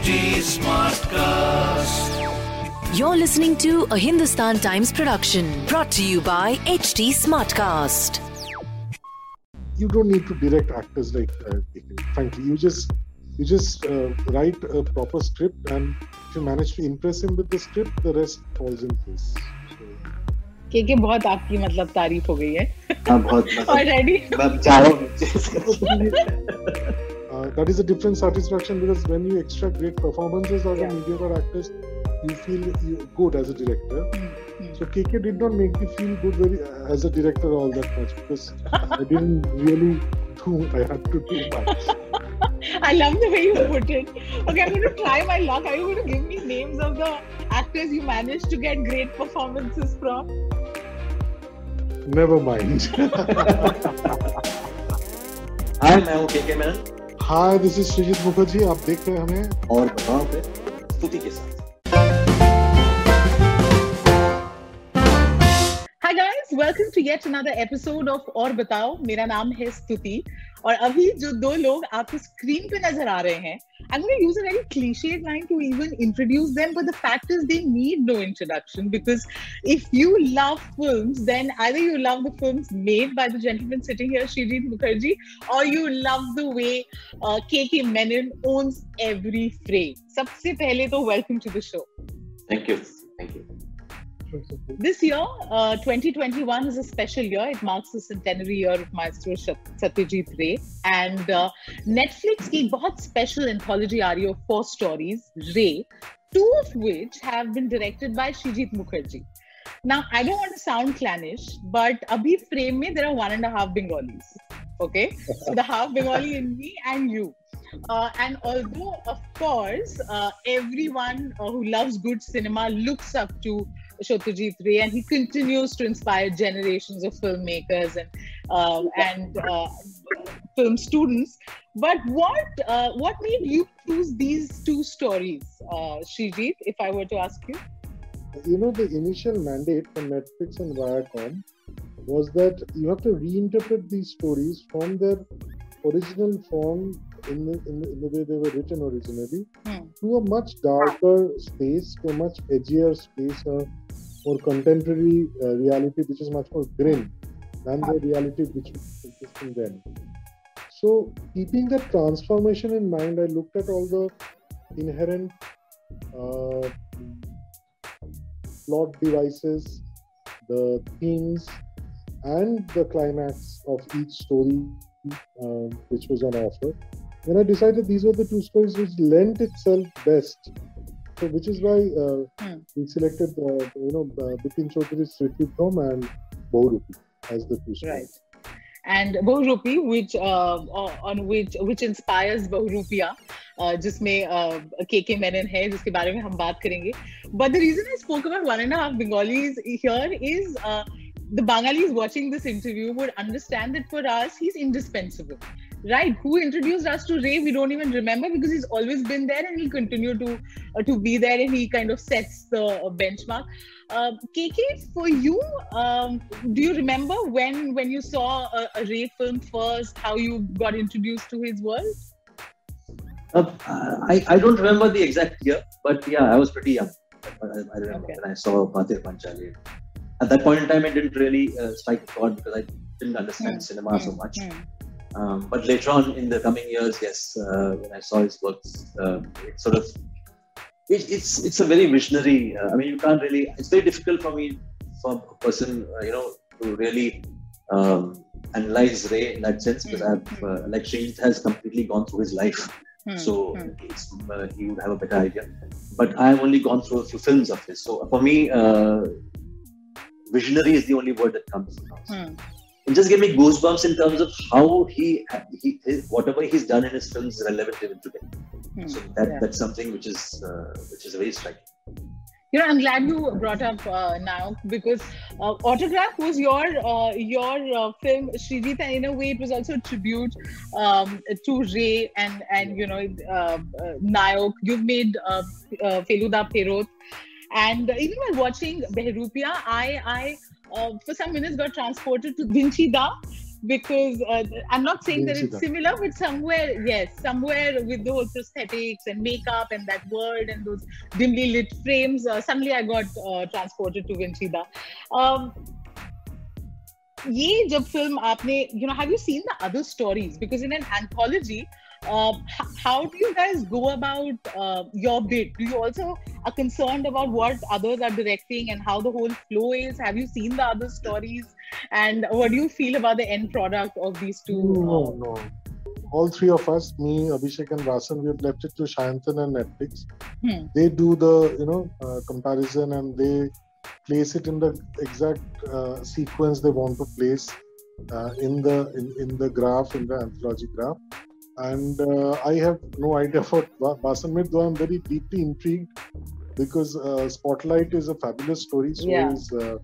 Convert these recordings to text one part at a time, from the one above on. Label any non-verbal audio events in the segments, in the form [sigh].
HT Smartcast. You're listening to a Hindustan Times production brought to you by HT Smartcast. You don't need to direct actors like uh, that. Frankly, you just you just uh, write a proper script, and if you manage to impress him with the script, the rest falls in place. So, बहुत आपकी मतलब तारीफ हो गई है हाँ बहुत [laughs] already मतलब चारों that is a different satisfaction because when you extract great performances out yeah. of mediocre actors, you feel good as a director. Mm-hmm. So KK did not make me feel good very uh, as a director all that much because I didn't really do. I had to do much. [laughs] I love the way you put it. Okay, I'm going to try my luck. Are you going to give me names of the actors you managed to get great performances from? Never mind. [laughs] Hi, I'm KK Man. Menon this is is Mukherjee आप देख रहे हैं हमें। और बताओ पे स्तुति के साथ। Hi guys, welcome to yet another episode of और Batao. मेरा नाम है स्तुति। और अभी जो दो लोग आपको स्क्रीन पे नज़र आ रहे हैं I'm use a very cliched line to even introduce them but the fact is they need no introduction because if you love films then either you love the films made by the gentleman sitting here Srijit Mukherjee और you love the way के के Menon ons every frame सबसे पहले तो welcome to the show thank you This year, uh, 2021 is a special year. It marks the centenary year of Maestro Satyajit Ray. And uh, Netflix की a special anthology ah of four stories, Ray, two of which have been directed by Srijit Mukherjee. Now, I don't want to sound clannish, but abhi frame me, there are one and a half Bengalis. Okay? So the half Bengali in me and you. Uh, and although, of course, uh, everyone uh, who loves good cinema looks up to Shotyajit Ray, and he continues to inspire generations of filmmakers and uh, and uh, film students. But what uh, what made you choose these two stories, uh, Shrijit? If I were to ask you, you know the initial mandate from Netflix and Viacom was that you have to reinterpret these stories from their original form in the, in the, in the way they were written originally Hmm. to a much darker space, to a much edgier space, a more contemporary uh, reality which is much more grim than the reality which was existing then. So, keeping that transformation in mind, I looked at all the inherent uh, plot devices, the themes, and the climax of each story um, which was on offer. Then I decided these were the two stories which lent itself best. So, which is why uh, hmm. we selected, uh, you know, uh, Bipin Chaudhary's Smritibhrom and Bahurupi as the two stories. Right. And Bahurupi, which uh, uh, on which which inspires Bahrupiya, uh, जिसमें के के मेनन है जिसके बारे में हम बात करेंगे But the reason I spoke about one and a half Bengalis here is Bengalis the Bengalis watching this interview would understand that for us, he's indispensable. Right? Who introduced us to Ray? We don't even remember because he's always been there and he'll continue to uh, to be there, and he kind of sets the uh, benchmark. Uh, KK, for you, um, do you remember when when you saw a, a Ray film first? How you got introduced to his world? Uh, I, I don't remember the exact year, but yeah, I was pretty young. I, I remember Okay. when I saw Pather Panchali. At that point in time, it didn't really uh, strike a chord because I didn't understand Hmm, cinema so Hmm, much. hmm. Um, but later on in the coming years, yes, uh, when I saw his works, uh, it sort of it, it's it's a very visionary. Uh, I mean, you can't really. It's very difficult for me, for a person, uh, you know, to really um, analyze Ray in that sense because I've uh, like Srijit has completely gone through his life, Hmm, so hmm. uh, he would have a better idea. But I've only gone through a few films of his, so for me, uh, visionary is the only word that comes. out. It just gave me goosebumps in terms of how he, he his, whatever he's done in his films is relevant even today. Hmm. So that, Yeah. that's something which is uh, which is very striking. You know, I'm glad you brought up uh, now because uh, Autograph was your uh, your uh, film, Srijit, and in a way, it was also a tribute um, to Ray and and you know uh, uh, Nayok. You've made uh, uh, Feluda Pherot, and even while watching Bahrupiya, I I uh, for some minutes got transported to Vinci Da because uh, I'm not saying that it's Vinchida. similar, but somewhere, yes, somewhere with those prosthetics and makeup and that world and those dimly lit frames, uh, suddenly I got uh, transported to Vinchida. Um, ये जब film आपने you know have you seen the other stories because in an anthology uh, h- how do you guys go about uh, your bit do you also are concerned about what others are directing and how the whole flow is have you seen the other stories and what do you feel about the end product of these two No, uh, no. All three of us, me, Abhishek, and Vasan, we have left it to Sayantan and Netflix. Hmm. They do the, you know, uh, comparison and they place it in the exact uh, sequence they want to place uh, in the in, in the graph, in the anthology graph. And uh, I have no idea what Va- Vasan though I'm very deeply intrigued because uh, Spotlight is a fabulous story. So Yeah. is uh,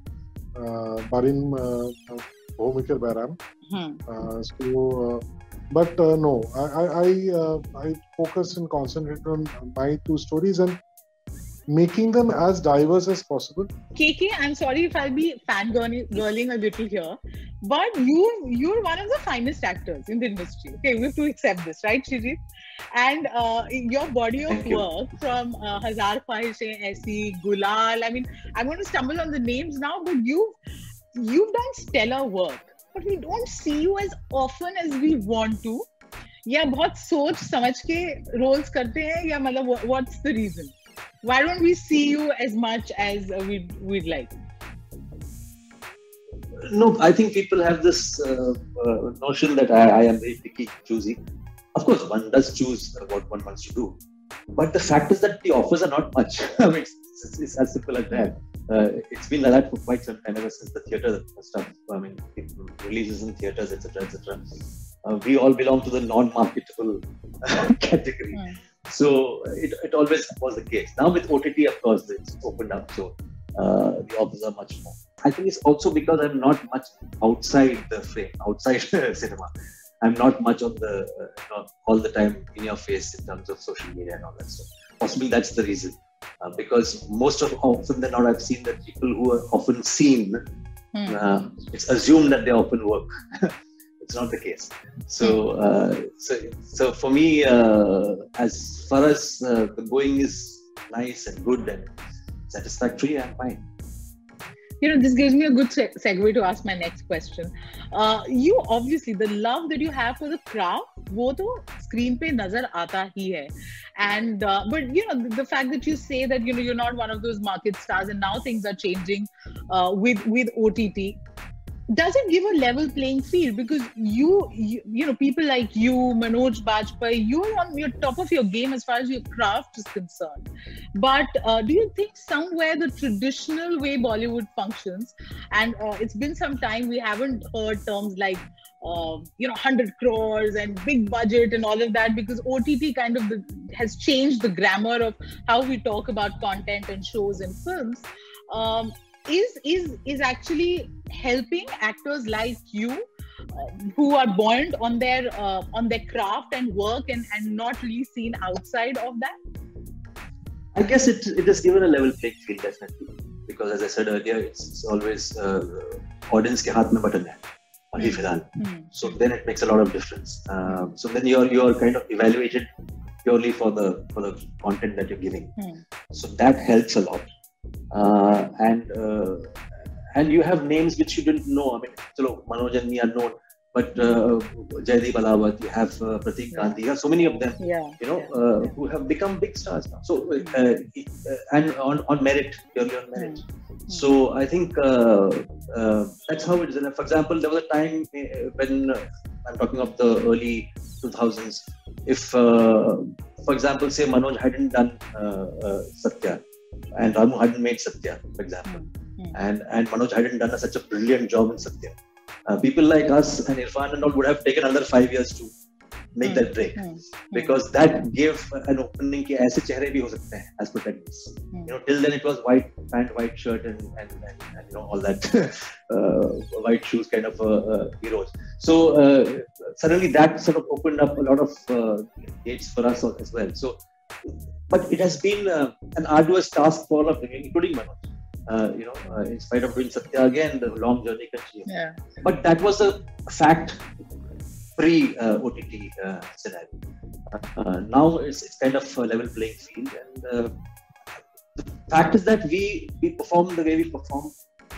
uh, Barin uh, Bhumikar Bairam. hmm. Uh, so, uh, but uh, no, I I I, uh, I focus and concentrate on my two stories and making them as diverse as possible. KK, I'm sorry if I'll be fangirling a little here, but you you're one of the finest actors in the industry. Okay, we have to accept this, right, Shrijit? And uh, your body of Thank work you. from uh, Hazar Khwaishein, Aisi, Gulal. I mean, I'm going to stumble on the names now, but you you've done stellar work, but we don't see you as often as we want to. Yeah, बहुत सोच समझ के roles करते हैं या मतलब what's the reason why don't we see you as much as we'd, we'd like No, I think people have this uh, uh, notion that I, I am very picky, choosy. Of course, one does choose what one wants to do, but the fact is that the offers are not much. [laughs] I mean, it's, it's, it's as simple as that. Uh, it's been like that for quite some time, ever since the theatre stuff. I mean, releases in theatres, etc., etc. Uh, we all belong to the non-marketable [laughs] category. Hmm. So it, it always was the case. Now with OTT, of course, it's opened up. So uh, the offers are much more. I think it's also because I'm not much outside the frame, outside [laughs] cinema. I'm not much on the uh, you know, all the time in your face in terms of social media and all that stuff. Possibly that's the reason. Uh, because most of often than not, I've seen that people who are often seen, Hmm. uh, it's assumed that they often work. [laughs] it's not the case. So, uh, so, so for me, uh, as far as uh, the going is nice and good and satisfactory, I'm fine. you know this gives me a good se- segue to ask my next question uh, you obviously the love that you have for the craft वो तो screen पे नजर आता ही है and uh, but you know the, the fact that you say that you know you're not one of those market stars and now things are changing uh, with with OTT does it give a level playing field? Because you, you you know people like you manoj bajpayee you're on your top of your game as far as your craft is concerned. But uh, do you think somewhere the traditional way bollywood functions and uh, it's been some time we haven't heard terms like uh, you know 100 crores and big budget and all of that because ott kind of the, has changed the grammar of how we talk about content and shows and films. Um, is is is actually helping actors like you uh, who are buoyant on their uh, on their craft and work and and not really seen outside of that I guess it, it has given a level playing field definitely because as I said earlier, it's, it's always uh, audience के हाथ में button है अभी फिलहाल. Hmm. So then it makes a lot of difference. Uh, so then you're you're kind of evaluated purely for the for the content that you're giving. Hmm. So that helps a lot. Uh, and uh, and you have names which you didn't know. I mean, chalo, Manoj and me are known, but uh, Jaideep Ahlawat, you have uh, Pratik Gandhi, you have so many of them yeah you know, yeah, uh, yeah. who have become big stars now. So, uh, uh, and on, on merit, purely on merit. So, I think uh, uh, that's how it is. And for example, there was a time when uh, I'm talking of the early 2000s. If, uh, for example, say Manoj hadn't done Satya and Ramu hadn't made Satya, for example, Hmm. and, and Manoj hadn't done a, such a brilliant job in Satya, uh, people like us and Irfan and all would have taken another five years to make Hmm. that break Hmm. because that gave an opening कि ऐसे चेहरे भी हो सकते हैं as protagonists. Hmm. You know, till then it was white pant, white shirt, and and, and, and you know all that [laughs] uh, white shoes kind of uh, uh, heroes. So uh, suddenly that sort of opened up a lot of uh, gates for us as well. So, but it has been uh, an arduous task for all of them, including Manoj. uh, you know, uh, in spite of doing Satya again, the long journey continued. Yeah. But that was a fact pre uh, OTT uh, scenario. Uh, now it's, it's kind of a level playing field, and uh, the fact is that we we perform the way we perform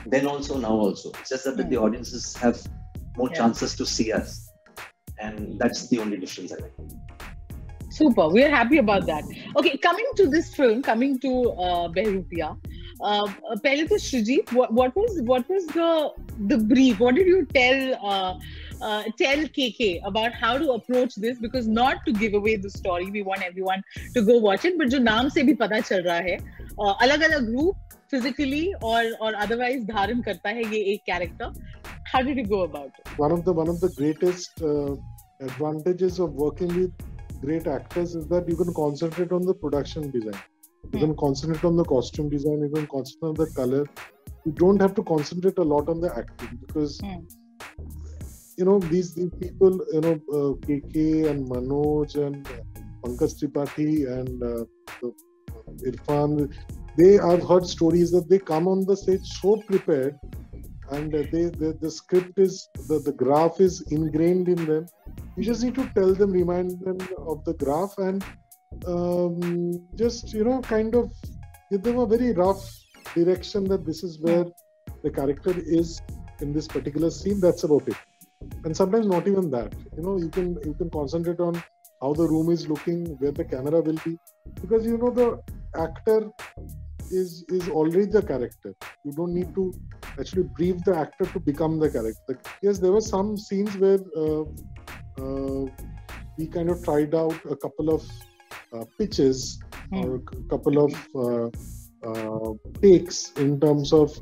then also now also. It's just that the Hmm. audiences have more Yeah. chances to see us, and that's the only difference I think. Super. We're happy about that. Okay, coming to this film, coming to uh, Bahrupiya, uh, to Shrijit, what, what was what was the the brief? What did you tell uh, uh, tell KK about how to approach this? Because not to give away the story, we want everyone to go watch it. But जो नाम से भी पता चल रहा है, uh, अलग अलग रूप physically or or otherwise धारण करता है ये एक character. How did you go about it? One of the one of the greatest uh, advantages of working with great actors is that you can concentrate on the production design. You can concentrate on the costume design you can concentrate on the color. You don't have to concentrate a lot on the acting because Hmm. you know these, these people you know uh, kk and manoj and uh, pankaj tripathi and uh, the, irfan they i've heard stories that they come on the stage so prepared and uh, they the, the script is the, the graph is ingrained in them you just need to tell them remind them of the graph and um, just you know kind of give them a very rough direction that this is where the character is in this particular scene. That's about it. And sometimes not even that. You know you can you can concentrate on how the room is looking where the camera will be. Because you know the actor is is already the character. You don't need to actually brief the actor to become the character. Yes there were some scenes where uh, we kind of tried out a couple of uh, pitches or a couple of uh, uh, takes in terms of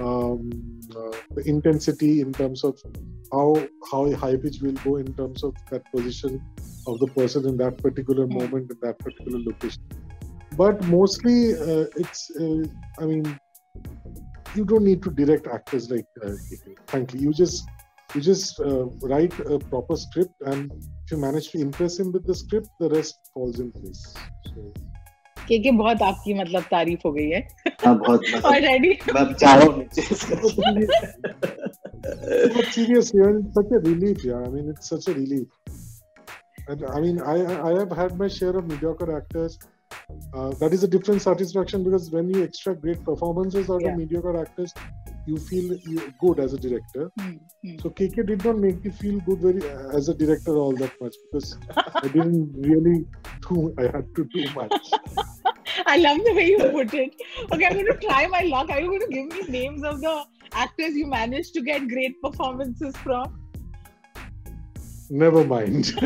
um, uh, the intensity, in terms of how how high pitch will go, in terms of that position of the person in that particular Hmm. moment in that particular location. But mostly, uh, it's uh, I mean, you don't need to direct actors like uh, frankly. You just you just uh, write a proper script and if you manage to impress him with the script the rest falls in place so KK बहुत आपकी मतलब तारीफ हो गई है हाँ बहुत मतलब already. मैं अब जा रहा हूँ नीचे इसका। but seriously it's such a relief yeah i mean it's such a relief and i mean i i have had my share of mediocre actors uh, that is a different satisfaction because when you extract great performances out Yeah. of mediocre actors you feel good as a director Hmm, hmm. so kk did not make me feel good very as a director all that much because i didn't really do i had to do much [laughs] I love the way you put it. Okay, I'm going to try my luck. Are you going to give me names of the actors you managed to get great performances from? never mind [laughs]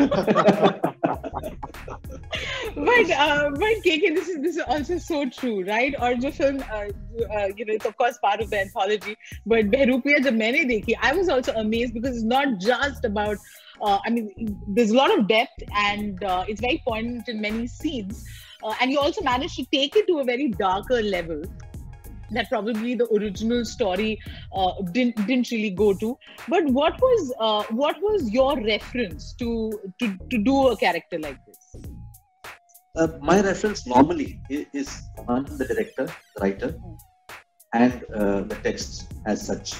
but uh, but KK, this is this is also so true, right? और the film, uh, uh, you know, it's of course part of the anthology. But Bahrupiya, जब मैंने देखी, I was also amazed because it's not just about. Uh, I mean, there's a lot of depth and uh, it's very poignant in many scenes. Uh, and you also managed to take it to a very darker level that probably the original story uh, didn't didn't really go to. But what was uh, what was your reference to to to do a character like this? Uh, my reference normally i- is on the director, the writer, and uh, the text as such.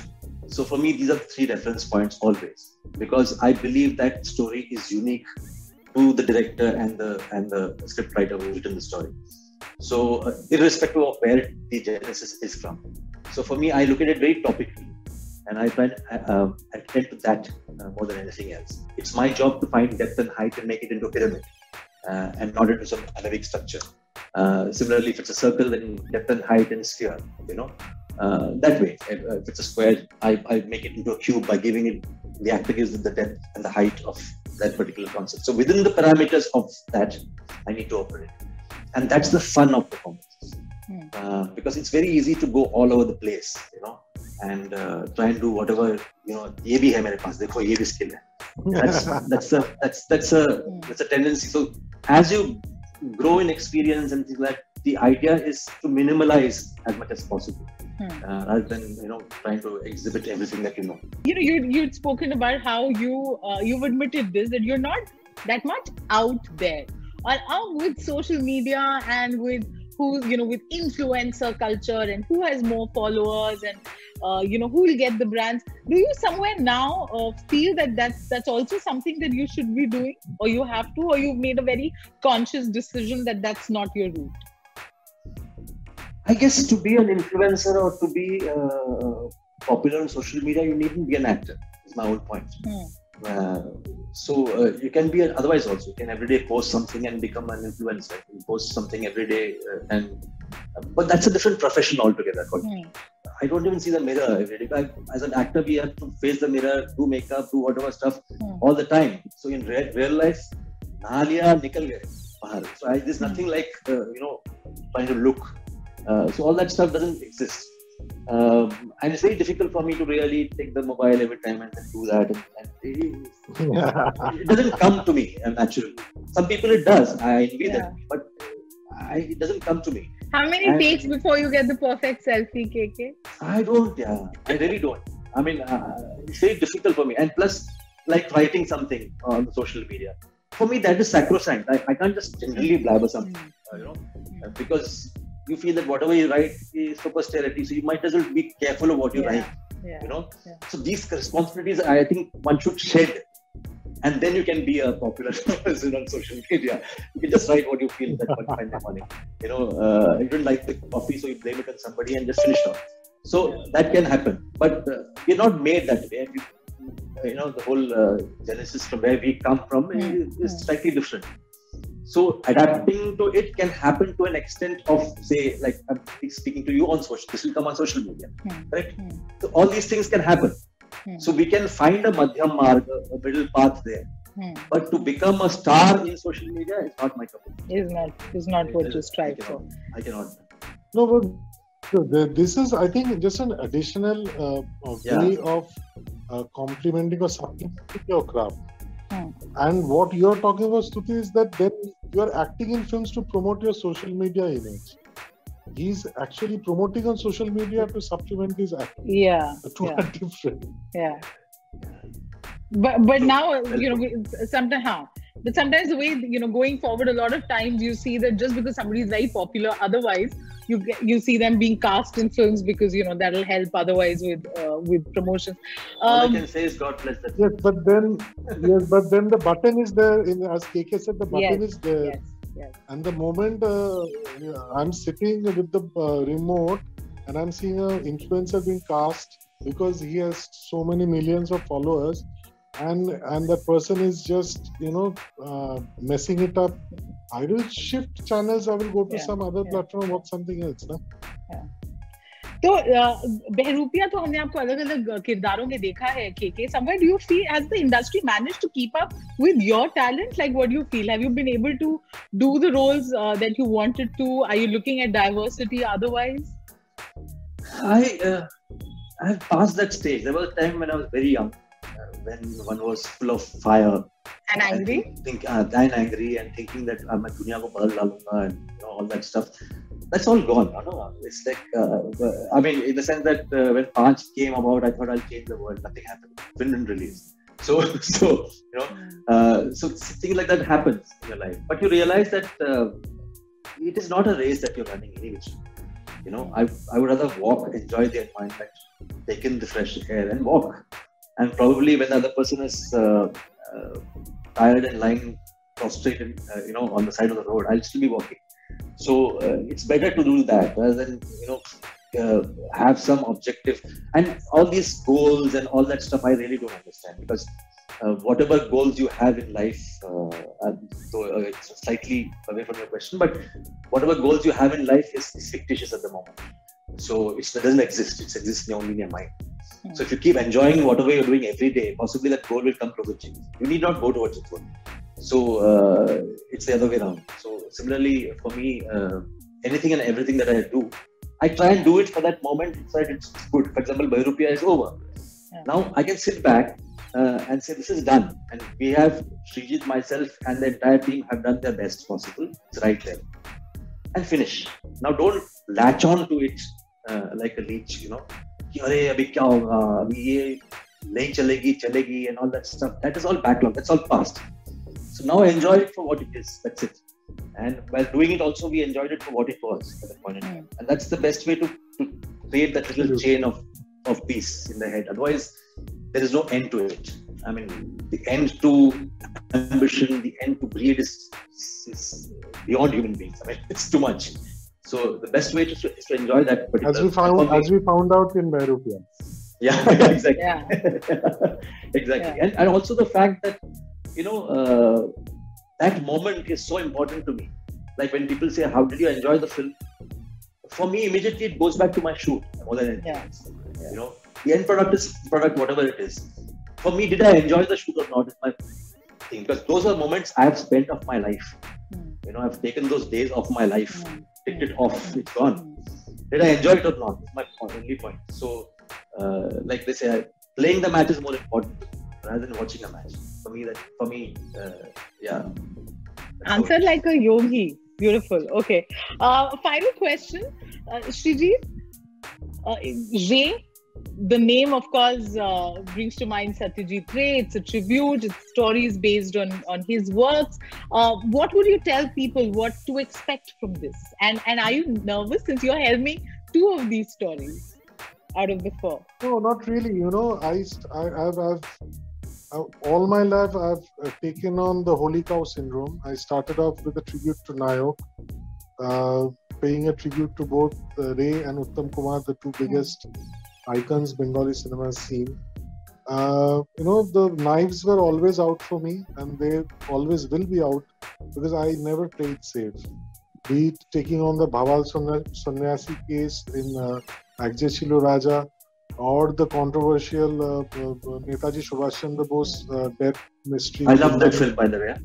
So for me, these are three reference points always, because I believe that story is unique to the director and the and the script writer who written the story. So uh, irrespective of where the genesis is from. So for me, I look at it very topically, and I try I, uh, attend to that uh, more than anything else. It's my job to find depth and height and make it into a pyramid uh, and not into some anaemic structure. Uh, similarly, if it's a circle, then depth and height and sphere, you know, uh, that way. If, uh, if it's a square, I, I make it into a cube by giving it the actor gives it the depth and the height of that particular concept. So within the parameters of that, I need to operate, and that's the fun of performance. Hmm. Uh, because it's very easy to go all over the place, you know, and uh, try and do whatever you know. ये भी है मेरे पास देखो ये भी skill है [laughs] that's that's a that's that's a that's a tendency so as you grow in experience and things like the idea is to minimalize as much as possible. Hmm. uh, rather than you know trying to exhibit everything that you know. You know you you'd spoken about how you uh, you've admitted this that you're not that much out there. Or out with social media and with who's you know with influencer culture and who has more followers and uh, you know who will get the brands. Do you somewhere now uh, feel that that's that's also something that you should be doing? Or you have to or you've made a very conscious decision that that's not your route? I guess to be an influencer or to be uh, popular on social media you needn't be an actor is my whole point. Hmm. Uh, so uh, you can be an, otherwise also you can every day post something and become an influencer. You post something every day uh, and but that's a different profession altogether Hmm. I don't even see the mirror. [laughs] As an actor, we have to face the mirror, do makeup, do whatever stuff mm. all the time. So in real, real life, nahalia nikal gaye bahar. So I, there's hmm. nothing like uh, you know trying to look. Uh, so all that stuff doesn't exist. Um, and it's very difficult for me to really take the mobile every time and do that. And, and it, [laughs] it, doesn't come to me uh, naturally. Some people it does. I envy yeah. them, but I, it doesn't come to me how many And- takes before you get the perfect selfie kk I don't, yeah. I really don't. I mean, uh, it's very difficult for me. And plus, like writing something on the social media, for me, that is sacrosanct. I, I can't just generally blabber something, uh, you know, uh, because you feel that whatever you write is for posterity. So you might as well be careful of what you Yeah. write, yeah you know. Yeah. So these responsibilities, I think one should shed. And then you can be a popular [laughs] person on social media. You can just write what you feel that one fine morning. You know, uh, you don't like the coffee, so you blame it on somebody and just finish off. So that can happen, but uh, we're not made that way. We, you know, the whole uh, genesis from where we come from is, is slightly different. So adapting to it can happen to an extent of, say, like I'm speaking to you on social. This will come on social media, mm. So all these things can happen. Mm. So we can find a madhyam marg, a middle path there. Hmm. But to become a star in social media is not my cup of tea. is not is not what you I strive for I cannot. No, but this is, I think, just an additional uh, uh, Yeah. way of uh, complementing or supplementing your craft. Hmm. And what you're talking about, Stuti, is that then you're acting in films to promote your social media image. He's actually promoting on social media to supplement his acting. yeah The two yeah are different. yeah but but now you know sometimes huh, but sometimes the way you know going forward a lot of times you see that just because somebody is very popular otherwise you get, you see them being cast in films because you know that'll help otherwise with uh, with promotions All I um, can say is God bless that. Yes, but then, yes, but then the button is there. In as KK said, the button Yes, is there. yes yes And the moment uh, I'm sitting with the uh, remote and I'm seeing an influencer being cast because he has so many millions of followers, and and that person is just you know uh, messing it up. I will shift channels. I will go to Yeah, some other yeah. platform, watch something else. Na? तो अ, बहरूपिया तो हमने आपको अलग अलग किरदारों में देखा है KK somewhere do you feel has the industry managed to keep up with your talent like what do you feel have you been able to do the roles uh, that you wanted to are you looking at diversity otherwise I uh, I have passed that stage. There was a time when I was very young, uh, when one was full of fire and angry think, think uh, and angry and thinking that uh, मैं दुनिया को बदल डालूंगा and you know, all that stuff. That's all gone. I know. It's like uh, I mean, in the sense that uh, when Panch came about, I thought I'll change the world. Nothing happened. Film didn't release. So [laughs] so you know uh, so things like that happens in your life. But you realize that uh, it is not a race that you're running any which. You know, I I would rather walk, enjoy the environment, take in the fresh air, and walk. And probably when the other person is uh, uh, tired and lying prostrated, uh, you know, on the side of the road, I'll still be walking. So uh, it's better to do that rather than you know uh, have some objective and all these goals and all that stuff. I really don't understand because uh, whatever goals you have in life, uh, so uh, it's slightly away from your question, but whatever goals you have in life is, is fictitious at the moment. So it doesn't exist. It exists only in your mind. So if you keep enjoying whatever you're doing every day, possibly that goal will come closer to you. You need not go towards it. So uh, it's the other way around. So similarly, for me, uh, anything and everything that I do, I try and do it for that moment. It's. It's good. For example, Bahrupiya is over. Yeah. Now I can sit back uh, and say this is done. And we have Srijit, myself, and the entire team have done their best possible. It's right there, and finish. Now don't latch on to it uh, like a leech. You know, here, अरे अभी क्या होगा अभी ये नहीं चलेगी चलेगी and all that stuff that is so now enjoy it for what it is that's it and while doing it also we enjoyed it for what it was at that point in time and that's the best way to, to create that little Absolutely. chain of of peace in the head otherwise there is no end to it i mean the end to ambition the end to greed is, is beyond human beings i mean [laughs] it's too much so the best way to, is to enjoy that particular As we found, for me- as we found out in Beirut. yeah [laughs] exactly Yeah. [laughs] exactly Yeah. and, and also the fact that you know uh, that moment is so important to me like when people say how did you enjoy the film for me immediately it goes back to my shoot more than anything Yeah. else. you know the end product is product whatever it is for me did i enjoy the shoot or not is my thing because those are moments i have spent of my life Hmm. you know i've taken those days of my life Hmm. ticked it off it's gone did I enjoy it or not? Is my only point. So, uh, like they say, playing the match is more important rather than watching a match. For me, that for me, uh, yeah. Answered like a yogi. Beautiful. Okay. Uh, final question, uh, Shrijit. Uh, Ray, the name, of course, uh, brings to mind Satyajit Ray. It's a tribute. It's stories based on on his works. Uh, what would you tell people what to expect from this? And and are you nervous since you're helming two of these stories out of the four? No, not really. You know, I, I I've, I've, I've all my life I've uh, taken on the holy cow syndrome. I started off with a tribute to Nayok, uh, paying a tribute to both uh, Ray and Uttam Kumar, the two biggest icons Bengali cinema has seen. Uh, you know, the knives were always out for me, and they always will be out because I never played safe. Be it taking on the Bhawal Sannyasi case in uh, Akjay Raja, or the controversial uh, uh, uh, Netaji Subhash Chandra Bose death mystery. I love that film, by the way.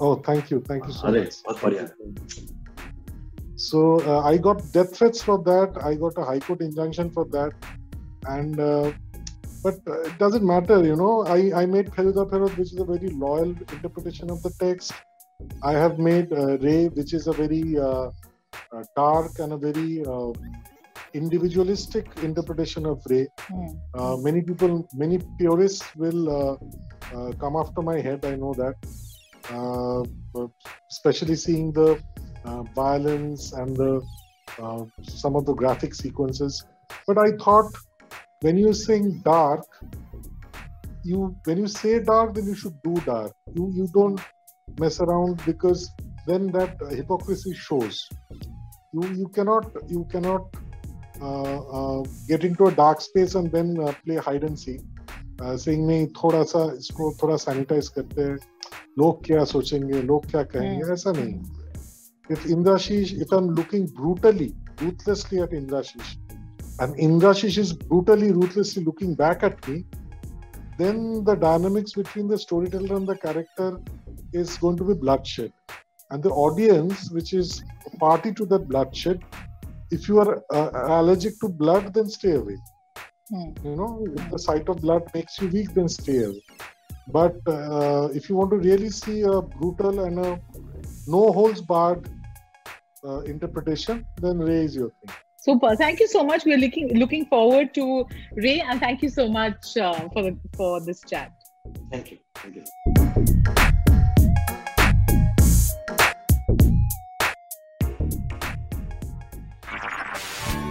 Oh, thank you, thank you so much. So uh, I got death threats for that. I got a high court injunction for that, and uh, but uh, it doesn't matter, you know. I I made Feluda Pherot, which is a very loyal interpretation of the text. I have made Ray, which is a very dark and a very individualistic interpretation of Ray. Hmm. Uh, many people, many purists will uh, uh, come after my head. I know that, uh, especially seeing the uh, violence and the uh, some of the graphic sequences. But I thought when you sing dark, you when you say dark, then you should do dark. You you don't mess around because then that hypocrisy shows. You you cannot you cannot uh, uh, get into a dark space and then uh, play hide and seek. Uh, saying नहीं थोड़ा सा इसको थोड़ा sanitise करते हैं लोग क्या सोचेंगे लोग क्या कहेंगे ऐसा नहीं if Indrashish, if I'm looking brutally, ruthlessly at Indrashish, and Indrashish is brutally, ruthlessly looking back at me, then the dynamics between the storyteller and the character is going to be bloodshed. And the audience, which is a party to that bloodshed, if you are uh, allergic to blood, then stay away. Hmm. You know, if the sight of blood makes you weak, then stay away. But uh, if you want to really see a brutal and a no holds barred uh, interpretation, then Ray is your thing. Super. Thank you so much. We're looking looking forward to Ray, and thank you so much uh, for the, for this chat. Thank you. Thank you.